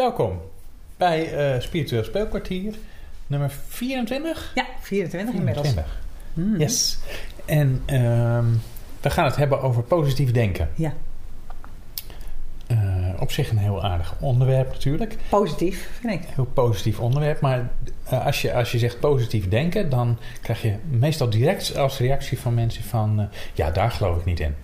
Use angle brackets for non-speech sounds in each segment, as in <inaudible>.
Welkom bij eh Spiritueel Speelkwartier, nummer 24? Ja, 24 inmiddels. 24. Mm. Yes. En ehm, we gaan het hebben over positief denken. Ja, Eh, op zich een heel aardig onderwerp natuurlijk. positief vind ik. Heel positief onderwerp. Maar eh, als, je, als je zegt positief denken, dan krijg je meestal direct als reactie van mensen van... ja, daar geloof ik niet in.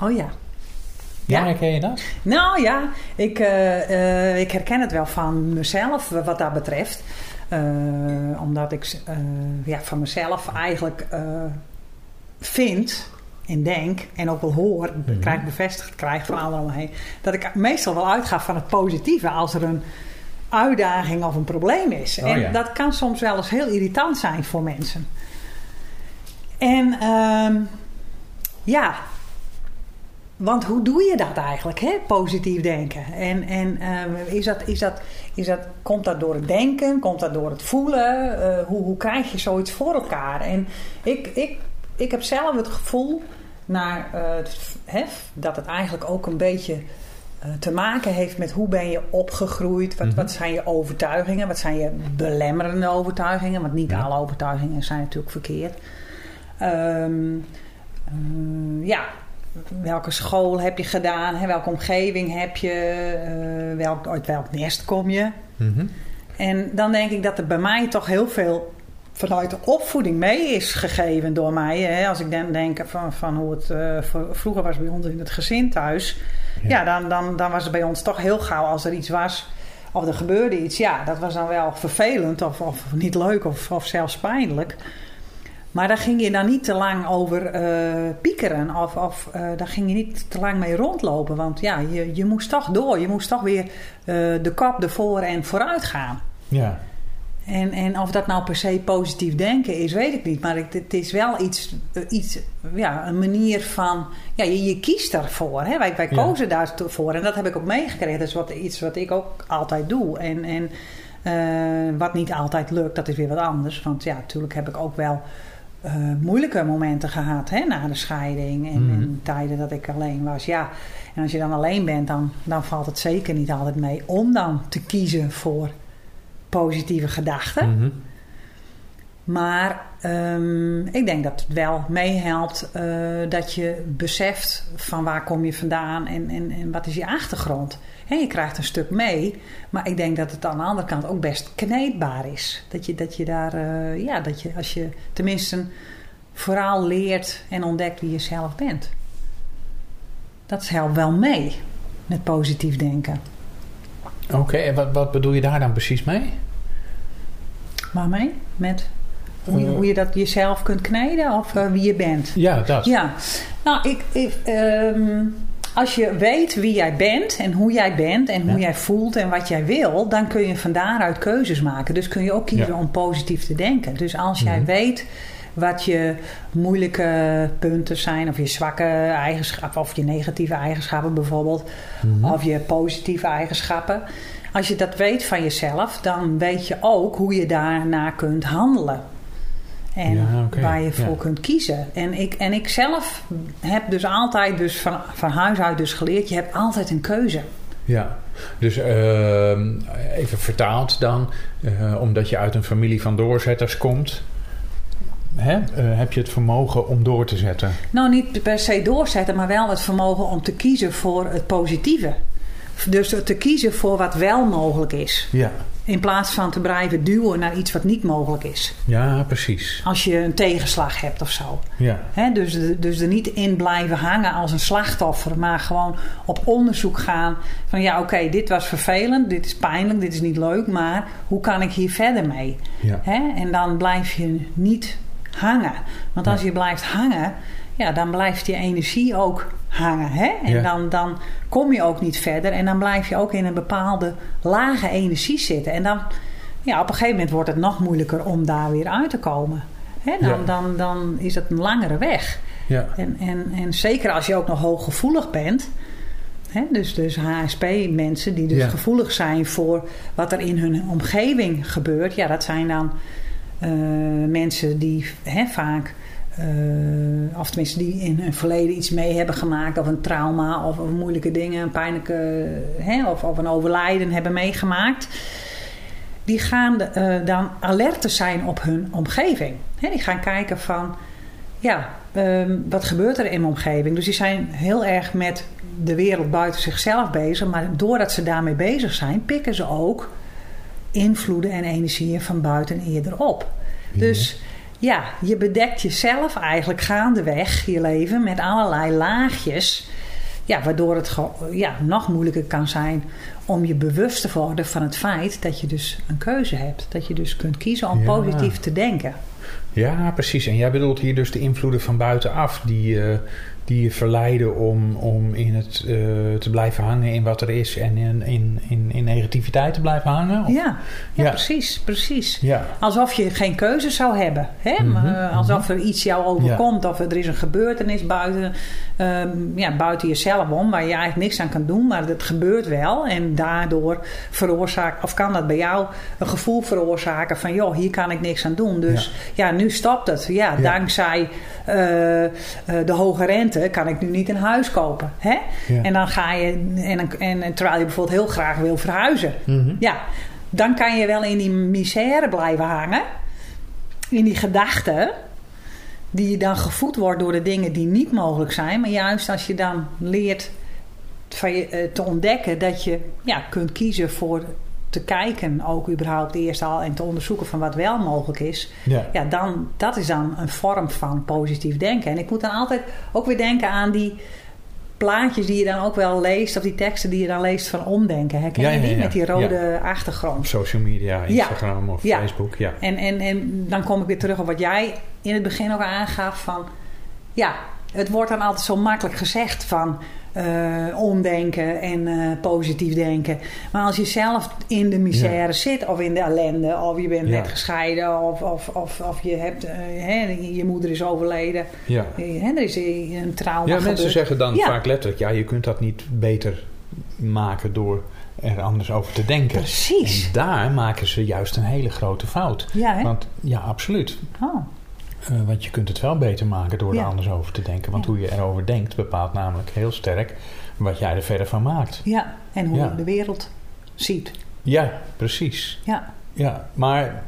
Oh ja. Ja, Ja. herken je dat? Nou ja, ik, eh, eh, ik herken het wel van mezelf wat dat betreft. Eh, omdat ik eh, ja, van mezelf eigenlijk eh, vind en denk en ook wel hoor, Mhm. krijg bevestigd krijg van anderen om me heen, dat ik meestal wel uitga van het positieve als er een uitdaging of een probleem is. Oh en ja. dat kan soms wel eens heel irritant zijn voor mensen. En ehm, ja, want hoe doe je dat eigenlijk, hè? positief denken? En, en ehm, is dat, is dat, is dat, komt dat door het denken? Komt dat door het voelen? Eh, hoe, hoe krijg je zoiets voor elkaar? En ik, ik, ik heb zelf het gevoel naar, eh, hè, dat het eigenlijk ook een beetje eh, te maken heeft met hoe ben je opgegroeid? Wat, Mhm. wat zijn je overtuigingen? Wat zijn je belemmerende overtuigingen? Want niet Ja. alle overtuigingen zijn natuurlijk verkeerd. Ehm, eh, ja, welke school heb je gedaan? Hè? Welke omgeving heb je? eh, welk, uit welk nest kom je? Mhm. En dan denk ik dat er bij mij toch heel veel vanuit de opvoeding mee is gegeven door mij. Hè? Als ik dan denk van, van hoe het eh, vroeger was bij ons in het gezin thuis. Ja. Ja, dan, dan, dan was het bij ons toch heel gauw als er iets was. Of er gebeurde iets. Ja, dat was dan wel vervelend of, of niet leuk of, of zelfs pijnlijk. Maar daar ging je dan niet te lang over eh, piekeren. Of, of eh, daar ging je niet te lang mee rondlopen. Want ja, je, je moest toch door. Je moest toch weer eh, de kop ervoor en vooruit gaan. Ja. En, en of dat nou per se positief denken is, weet ik niet. Maar het, het is wel iets, iets ja, een manier van... Ja, je, je kiest ervoor. Hè? Wij, wij Ja. kozen daarvoor. En dat heb ik ook meegekregen. Dat is wat, iets wat ik ook altijd doe. En, en wat niet altijd lukt, dat is weer wat anders. Want ja, natuurlijk heb ik ook wel eh, moeilijke momenten gehad hè, na de scheiding. En, en tijden dat ik alleen was. Ja, en als je dan alleen bent, dan, dan valt het zeker niet altijd mee om dan te kiezen voor positieve gedachten. Mhm. Maar ehm, ik denk dat het wel meehelpt eh, dat je beseft van waar kom je vandaan en, en, en wat is je achtergrond. En je krijgt een stuk mee, maar ik denk dat het aan de andere kant ook best kneedbaar is. Dat je, dat je daar, eh, ja, dat je als je tenminste vooral leert en ontdekt wie je zelf bent. Dat helpt wel mee met positief denken. Oké, en wat, wat bedoel je daar dan precies mee? Waarmee? Met hoe je, Eh. hoe je dat jezelf kunt kneden of eh, wie je bent. Ja, dat. Ja, nou, ik, ik, ehm, als je weet wie jij bent en hoe jij bent en hoe Ja. jij voelt en wat jij wil, dan kun je van daaruit keuzes maken. Dus kun je ook kiezen Ja. om positief te denken. Dus als jij Mhm. weet wat je moeilijke punten zijn, of je zwakke eigenschappen, of je negatieve eigenschappen bijvoorbeeld, Mhm. of je positieve eigenschappen. Als je dat weet van jezelf, dan weet je ook hoe je daarna kunt handelen. En Ja, waar je voor Ja. kunt kiezen. En ik, en ik zelf heb dus altijd dus van, van huis uit dus geleerd... je hebt altijd een keuze. Ja, dus ehm, even vertaald dan, eh, omdat je uit een familie van doorzetters komt, hè, eh, heb je het vermogen om door te zetten. Nou, niet per se doorzetten, maar wel het vermogen om te kiezen voor het positieve. Dus te kiezen voor wat wel mogelijk is. Ja, In plaats van te blijven duwen naar iets wat niet mogelijk is. ja precies. Als je een tegenslag hebt of zo. Ja, dus, dus er niet in blijven hangen als een slachtoffer, maar gewoon op onderzoek gaan van ja, oké, dit was vervelend, dit is pijnlijk, dit is niet leuk, maar hoe kan ik hier verder mee? ja? En dan blijf je niet hangen. Want als Ja. je blijft hangen, ja, dan blijft je energie ook hangen. Hè? En Ja. dan, dan kom je ook niet verder en dan blijf je ook in een bepaalde lage energie zitten. En dan, ja, op een gegeven moment wordt het nog moeilijker om daar weer uit te komen. Hè? Dan, Ja. dan, dan is het een langere weg. ja, En, en, en zeker als je ook nog hooggevoelig bent. Hè, dus, dus HSP-mensen die dus Ja. gevoelig zijn voor wat er in hun omgeving gebeurt. Ja, dat zijn dan eh, mensen die hè, vaak of tenminste die in hun verleden iets mee hebben gemaakt, of een trauma, of, of moeilijke dingen, een pijnlijke, hè, of, of een overlijden hebben meegemaakt die gaan uh, dan alert zijn op hun omgeving. die gaan kijken van, ja, um, wat gebeurt er in mijn omgeving? Dus die zijn heel erg met de wereld buiten zichzelf bezig. Maar doordat ze daarmee bezig zijn, pikken ze ook invloeden en energieën van buiten eerder op. Dus ja, je bedekt jezelf eigenlijk gaandeweg je leven met allerlei laagjes. Ja, waardoor het ja, nog moeilijker kan zijn om je bewust te worden van het feit dat je dus een keuze hebt. Dat je dus kunt kiezen om positief te denken. Ja, precies. En jij bedoelt hier dus de invloeden van buitenaf die, uh, die je verleiden om, om in het, uh, te blijven hangen in wat er is en in, in, in, in negativiteit te blijven hangen? Of? Ja, ja, precies, precies. Ja. Alsof je geen keuze zou hebben. Hè? Mm -hmm, alsof er iets jou overkomt of er is een gebeurtenis buiten, um, ja, buiten jezelf om waar je eigenlijk niks aan kan doen, maar het gebeurt wel. En daardoor veroorzaakt, of kan dat bij jou een gevoel veroorzaken van joh, hier kan ik niks aan doen. Dus ja, nu stopt het. Ja, dankzij uh, de hoge rente kan ik nu niet een huis kopen. Hè? En dan ga je, en, en, en, terwijl je bijvoorbeeld heel graag wil verhuizen. Mm-hmm. Ja, dan kan je wel in die misère blijven hangen. In die gedachten. Die je dan gevoed wordt door de dingen die niet mogelijk zijn. Maar juist als je dan leert van je, te ontdekken dat je ja, kunt kiezen voor te kijken, ook überhaupt eerst al en te onderzoeken van wat wel mogelijk is, ja. ja, dan dat is dan een vorm van positief denken. En ik moet dan altijd ook weer denken aan die plaatjes die je dan ook wel leest, of die teksten die je dan leest van omdenken. Herken ja, je die met die rode achtergrond? social media, Instagram of Facebook. Ja. En, en, en dan kom ik weer terug op wat jij in het begin ook aangaf van ja, het wordt dan altijd zo makkelijk gezegd van uh, omdenken en uh, positief denken. Maar als je zelf in de misère zit of in de ellende, of je bent net gescheiden, of, of, of, of je hebt, uh, hè, je moeder is overleden, ja. Hè, er is een trauma. Ja, mensen zeggen dan vaak letterlijk: ja, je kunt dat niet beter maken door er anders over te denken. Precies. En daar maken ze juist een hele grote fout. Ja, hè? Want ja, absoluut. Oh. Uh, want je kunt het wel beter maken door er anders over te denken. Want hoe je erover denkt bepaalt namelijk heel sterk wat jij er verder van maakt. Ja, en hoe je de wereld ziet. Ja, precies. Ja. Ja, maar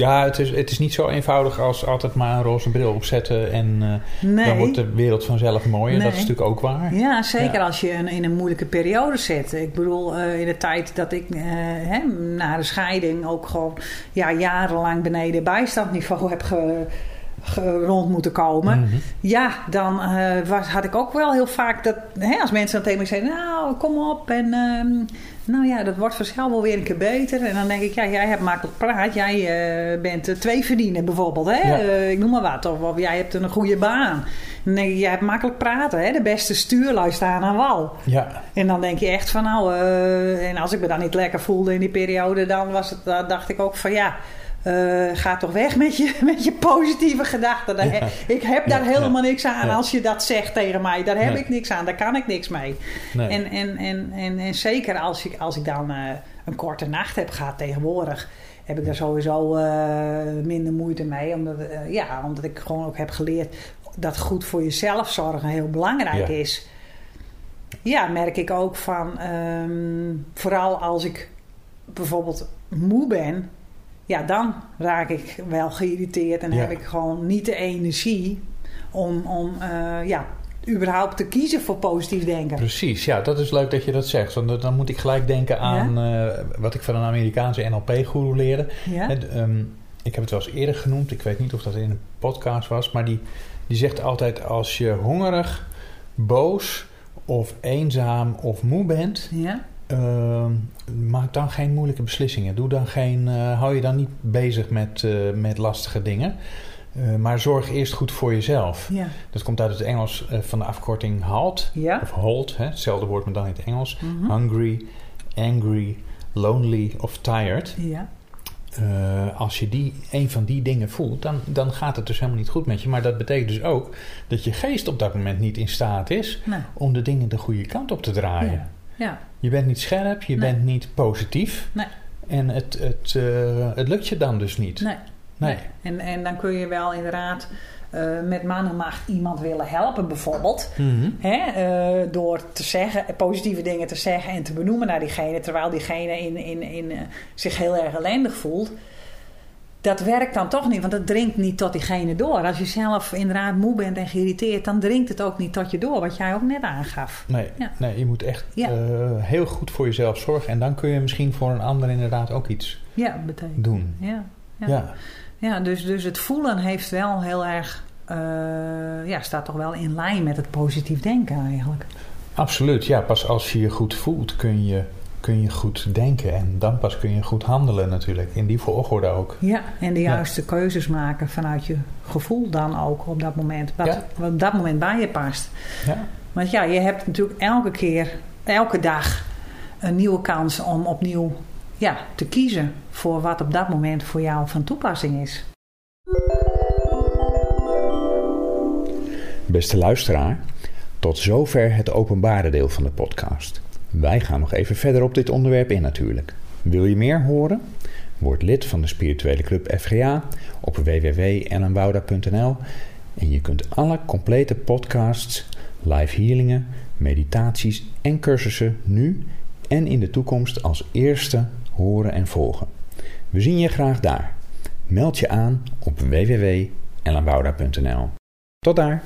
ja, het is, het is niet zo eenvoudig als altijd maar een roze bril opzetten en uh, dan wordt de wereld vanzelf mooier. Nee. Dat is natuurlijk ook waar. Ja, zeker als je in, in, een moeilijke periode zit. Ik bedoel, uh, in de tijd dat ik uh, hè, na de scheiding ook gewoon ja, jarenlang beneden bijstandniveau <laughs> heb ge, rond moeten komen. Mhm. Ja, dan uh, was, had ik ook wel heel vaak dat hè, als mensen dan tegen me zeiden: Nou, kom op. En uh, nou ja, dat wordt vanzelf wel weer een keer beter. En dan denk ik: Ja, jij hebt makkelijk praat. Jij uh, bent twee verdienen bijvoorbeeld. Hè? ik noem maar wat. Of, of, jij hebt een goede baan. Dan denk ik: Jij hebt makkelijk praten. Hè? De beste stuurlui staan aan wal. Ja. En dan denk je echt van: Nou, en als ik me dan niet lekker voelde in die periode, dan was het, dacht ik ook van ja. Uh, ga toch weg met je, <laughs> met je positieve gedachten. Ik heb daar helemaal niks aan als je dat zegt tegen mij. Daar heb ik niks aan, daar kan ik niks mee. Nee. En, en, en, en, en, zeker als ik, als ik dan uh, een korte nacht heb gehad tegenwoordig, heb ik daar sowieso uh, minder moeite mee. Omdat, ja, omdat ik gewoon ook heb geleerd dat goed voor jezelf zorgen heel belangrijk is. Ja, merk ik ook van, um, vooral als ik bijvoorbeeld moe ben ja, dan raak ik wel geïrriteerd en heb ik gewoon niet de energie om, om uh, ja, überhaupt te kiezen voor positief denken. Precies, ja, dat is leuk dat je dat zegt. Want dan moet ik gelijk denken aan uh, wat ik van een Amerikaanse NLP-guru leerde. Ja? um, ik heb het wel eens eerder genoemd, ik weet niet of dat in een podcast was, maar die, die zegt altijd: als je hongerig, boos of eenzaam of moe bent, ja? Uh, maak dan geen moeilijke beslissingen. Doe dan geen, uh, hou je dan niet bezig met, uh, met lastige dingen. Uh, maar zorg eerst goed voor jezelf. Ja. Dat komt uit het Engels van de afkorting HALT. Ja. Of HALT, hè, hetzelfde woord maar dan in het Engels. Mm -hmm. Hungry, angry, lonely of tired. Ja. als je die, een van die dingen voelt, dan, dan gaat het dus helemaal niet goed met je. Maar dat betekent dus ook dat je geest op dat moment niet in staat is nee. om de dingen de goede kant op te draaien. Ja. Ja. Je bent niet scherp, je bent niet positief. Nee. En het, het, uh, het lukt je dan dus niet. Nee. nee. En, en dan kun je wel inderdaad met mannenmacht iemand willen helpen, bijvoorbeeld. Mhm. Hè, door te zeggen, positieve dingen te zeggen en te benoemen naar diegene, terwijl diegene in, in, in, zich heel erg ellendig voelt dat werkt dan toch niet, want het dringt niet tot diegene door. Als je zelf inderdaad moe bent en geïrriteerd, dan dringt het ook niet tot je door, wat jij ook net aangaf. Nee, nee je moet echt eh, heel goed voor jezelf zorgen en dan kun je misschien voor een ander inderdaad ook iets ja, betekent. doen. Ja, ja. ja. dus, dus het voelen heeft wel heel erg, uh, ja, staat toch wel in lijn met het positief denken eigenlijk. Absoluut, ja. Pas als je je goed voelt kun je kun je goed denken en dan pas kun je goed handelen natuurlijk. In die volgorde ook. Ja, en de juiste keuzes maken vanuit je gevoel dan ook op dat moment. Wat, wat op dat moment bij je past. Ja. Want ja, je hebt natuurlijk elke keer, elke dag een nieuwe kans om opnieuw ja, te kiezen voor wat op dat moment voor jou van toepassing is. Beste luisteraar, tot zover het openbare deel van de podcast. Wij gaan nog even verder op dit onderwerp in natuurlijk. Wil je meer horen? Word lid van de spirituele club FGA op www.ellenwouda.nl en je kunt alle complete podcasts, live healingen, meditaties en cursussen nu en in de toekomst als eerste horen en volgen. We zien je graag daar. Meld je aan op www.ellenwouda.nl. Tot daar!